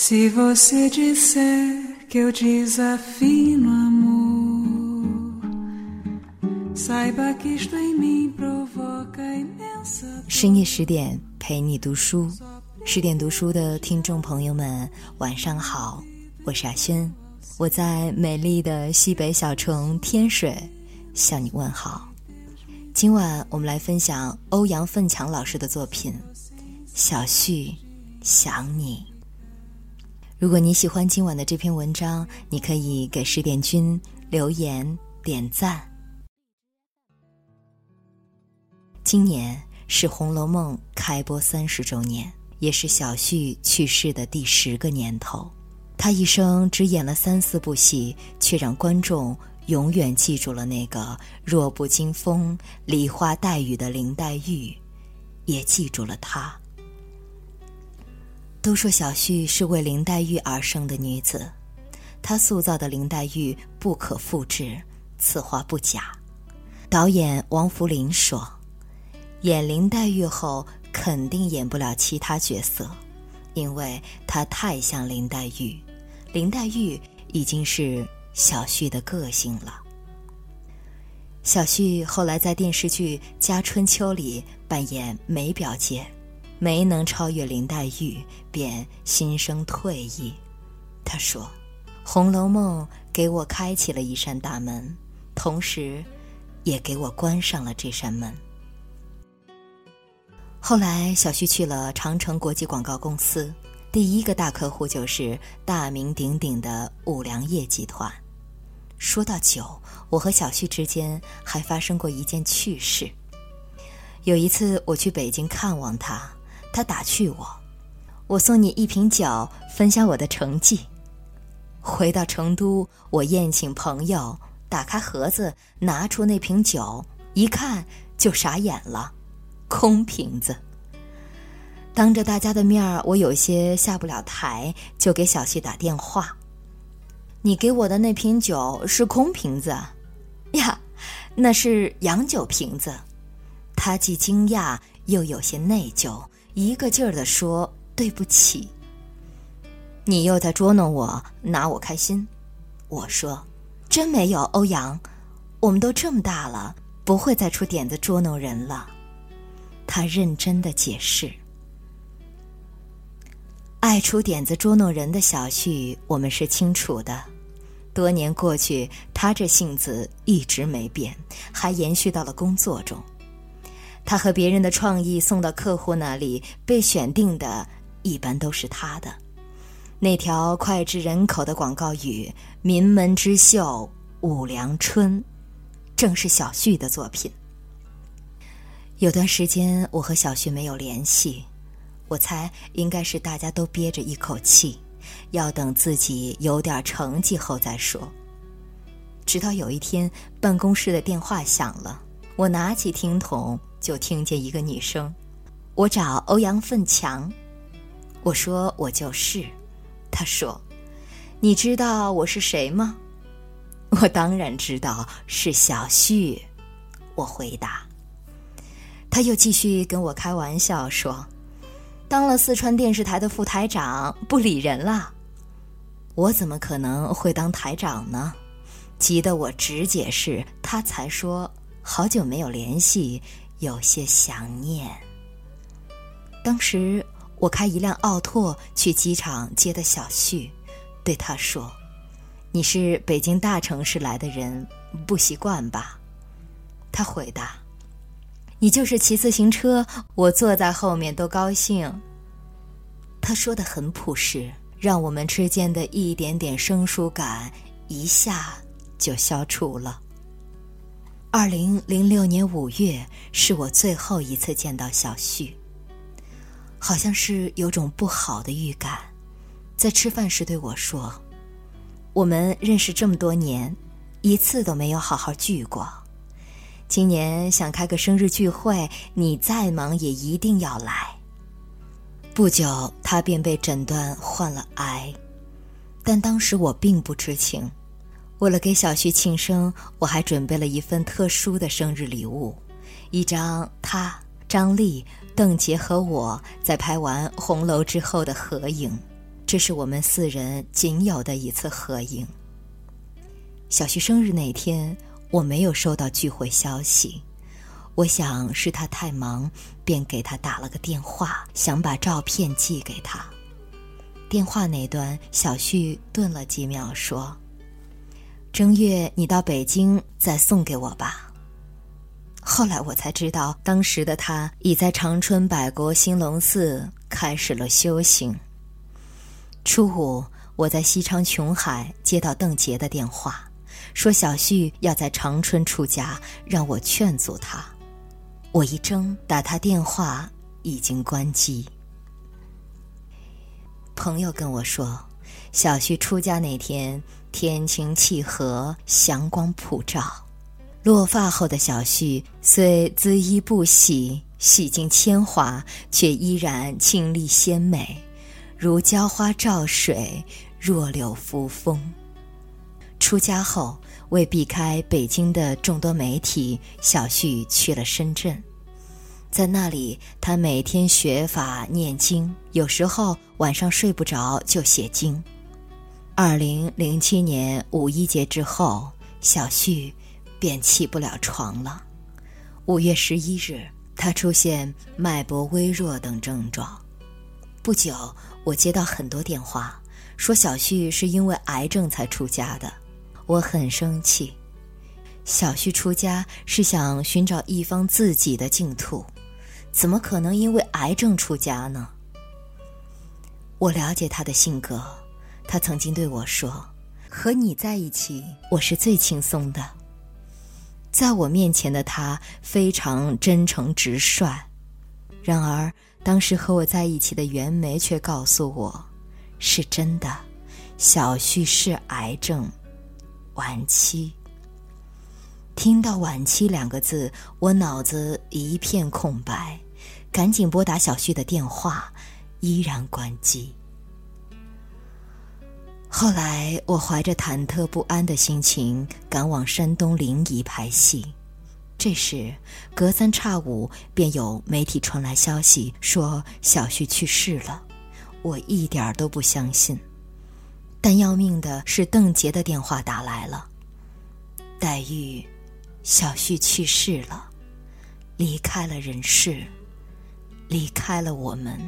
Se você disser que eu desafio amor, saiba que isto em mim provoca imensa. 深夜十点陪你读书，十点读书的听众朋友们，晚上好，我是阿轩，我在美丽的西北小城天水向你问好。今晚我们来分享欧阳奋强老师的作品《小旭想你》。如果你喜欢今晚的这篇文章，你可以给十点君留言点赞。今年是《红楼梦》开播三十周年，也是小旭去世的第十个年头。他一生只演了三四部戏，却让观众永远记住了那个弱不禁风、梨花带雨的林黛玉，也记住了他。都说小旭是为林黛玉而生的女子，她塑造的林黛玉不可复制，此话不假。导演王扶林说：“演林黛玉后，肯定演不了其他角色，因为她太像林黛玉。林黛玉已经是小旭的个性了。”小旭后来在电视剧《家春秋》里扮演梅表姐。没能超越林黛玉，便心生退意。他说：“《红楼梦》给我开启了一扇大门，同时，也给我关上了这扇门。”后来，小旭去了长城国际广告公司，第一个大客户就是大名鼎鼎的五粮液集团。说到酒，我和小旭之间还发生过一件趣事。有一次，我去北京看望他。他打趣我：“我送你一瓶酒，分享我的成绩。”回到成都，我宴请朋友，打开盒子，拿出那瓶酒，一看就傻眼了，空瓶子。当着大家的面儿，我有些下不了台，就给小旭打电话：“你给我的那瓶酒是空瓶子，呀，那是洋酒瓶子。”他既惊讶又有些内疚。一个劲儿地说：“对不起。”你又在捉弄我，拿我开心。我说：“真没有，欧阳，我们都这么大了，不会再出点子捉弄人了。”他认真的解释：“爱出点子捉弄人的小旭，我们是清楚的。多年过去，他这性子一直没变，还延续到了工作中。”他和别人的创意送到客户那里，被选定的一般都是他的。那条脍炙人口的广告语“名门之秀五粮春”，正是小旭的作品。有段时间我和小旭没有联系，我猜应该是大家都憋着一口气，要等自己有点成绩后再说。直到有一天，办公室的电话响了，我拿起听筒。就听见一个女声：“我找欧阳奋强。”我说：“我就是。”他说：“你知道我是谁吗？”我当然知道是小旭。我回答。他又继续跟我开玩笑说：“当了四川电视台的副台长，不理人了。”我怎么可能会当台长呢？急得我直解释，他才说：“好久没有联系。”有些想念。当时我开一辆奥拓去机场接的小旭，对他说：“你是北京大城市来的人，不习惯吧？”他回答：“你就是骑自行车，我坐在后面都高兴。”他说的很朴实，让我们之间的一点点生疏感一下就消除了。二零零六年五月是我最后一次见到小旭，好像是有种不好的预感，在吃饭时对我说：“我们认识这么多年，一次都没有好好聚过。今年想开个生日聚会，你再忙也一定要来。”不久，他便被诊断患了癌，但当时我并不知情。为了给小旭庆生，我还准备了一份特殊的生日礼物，一张他、张丽、邓婕和我在拍完《红楼》之后的合影。这是我们四人仅有的一次合影。小旭生日那天，我没有收到聚会消息，我想是他太忙，便给他打了个电话，想把照片寄给他。电话那端，小旭顿了几秒，说：“正月你到北京再送给我吧。”后来我才知道，当时的他已在长春百国兴隆寺开始了修行。初五，我在西昌琼海接到邓杰的电话，说小旭要在长春出家，让我劝阻他。我一怔，打他电话已经关机。朋友跟我说，小旭出家那天天晴气和，祥光普照。落发后的小旭虽姿衣不洗，洗尽铅华，却依然清丽鲜美，如娇花照水，弱柳扶风。出家后，为避开北京的众多媒体，小旭去了深圳。在那里，他每天学法念经，有时候晚上睡不着就写经。二零零七年五一节之后，小旭便起不了床了。五月十一日，他出现脉搏微弱等症状。不久，我接到很多电话，说小旭是因为癌症才出家的，我很生气。小旭出家是想寻找一方自己的净土。怎么可能因为癌症出家呢？我了解他的性格，他曾经对我说：“和你在一起，我是最轻松的。”在我面前的他非常真诚直率，然而当时和我在一起的袁梅却告诉我：“是真的，小旭是癌症晚期。”听到“晚期”两个字，我脑子一片空白。赶紧拨打小旭的电话，依然关机。后来，我怀着忐忑不安的心情赶往山东临沂拍戏。这时，隔三差五便有媒体传来消息说小旭去世了。我一点儿都不相信。但要命的是，邓杰的电话打来了。黛玉，小旭去世了，离开了人世。离开了我们，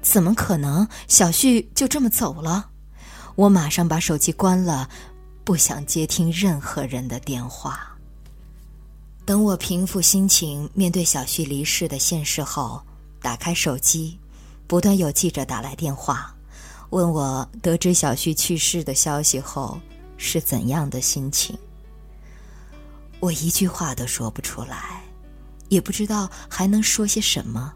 怎么可能？小旭就这么走了？我马上把手机关了，不想接听任何人的电话。等我平复心情，面对小旭离世的现实后，打开手机，不断有记者打来电话，问我得知小旭去世的消息后是怎样的心情。我一句话都说不出来。也不知道还能说些什么，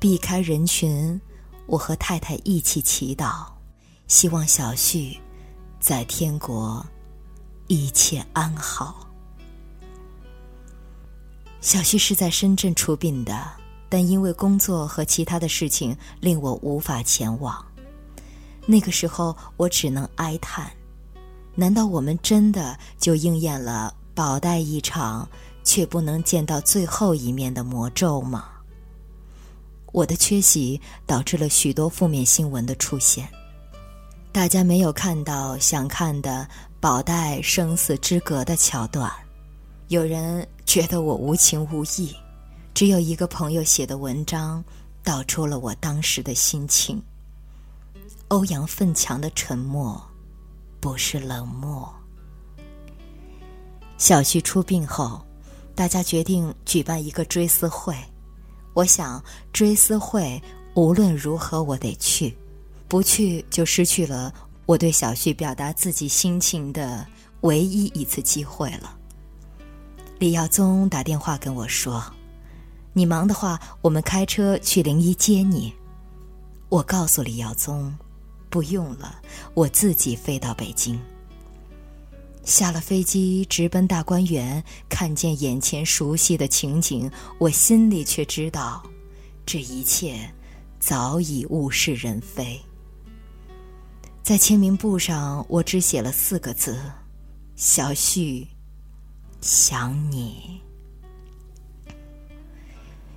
避开人群，我和太太一起祈祷，希望小旭在天国一切安好。小旭是在深圳出殡的，但因为工作和其他的事情，令我无法前往。那个时候，我只能哀叹：难道我们真的就应验了宝黛一场？却不能见到最后一面的魔咒吗？我的缺席导致了许多负面新闻的出现，大家没有看到想看的宝黛生死之隔的桥段，有人觉得我无情无义，只有一个朋友写的文章道出了我当时的心情。欧阳奋强的沉默，不是冷漠。小旭出殡后。大家决定举办一个追思会，我想追思会无论如何我得去，不去就失去了我对小旭表达自己心情的唯一一次机会了。李耀宗打电话跟我说：“你忙的话，我们开车去临沂接你。”我告诉李耀宗：“不用了，我自己飞到北京。”下了飞机，直奔大观园，看见眼前熟悉的情景，我心里却知道，这一切早已物是人非。在签名簿上，我只写了四个字：“小旭，想你。”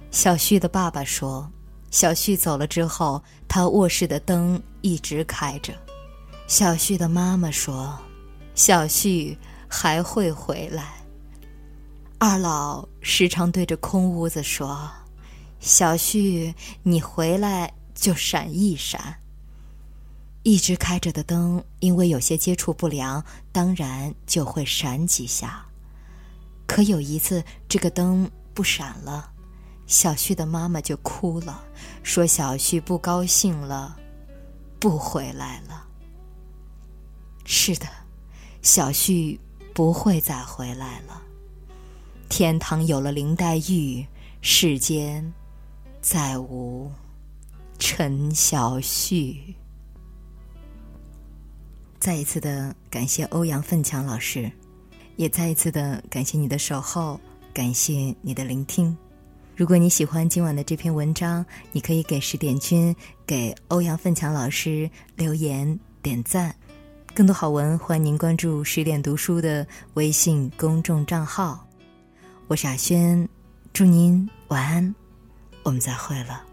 小旭的爸爸说：“小旭走了之后，他卧室的灯一直开着。小旭的妈妈说：“小旭还会回来。”二老时常对着空屋子说：“小旭，你回来就闪一闪。”一直开着的灯，因为有些接触不良，当然就会闪几下。可有一次，这个灯不闪了。小旭的妈妈就哭了，说：“小旭不高兴了，不回来了。”是的，小旭不会再回来了。天堂有了林黛玉，世间再无陈小旭。再一次的感谢欧阳奋强老师，也再一次的感谢你的守候，感谢你的聆听。如果你喜欢今晚的这篇文章，你可以给十点君、给欧阳奋强老师留言点赞。更多好文，欢迎您关注十点读书的微信公众账号。我是阿轩，祝您晚安，我们再会了。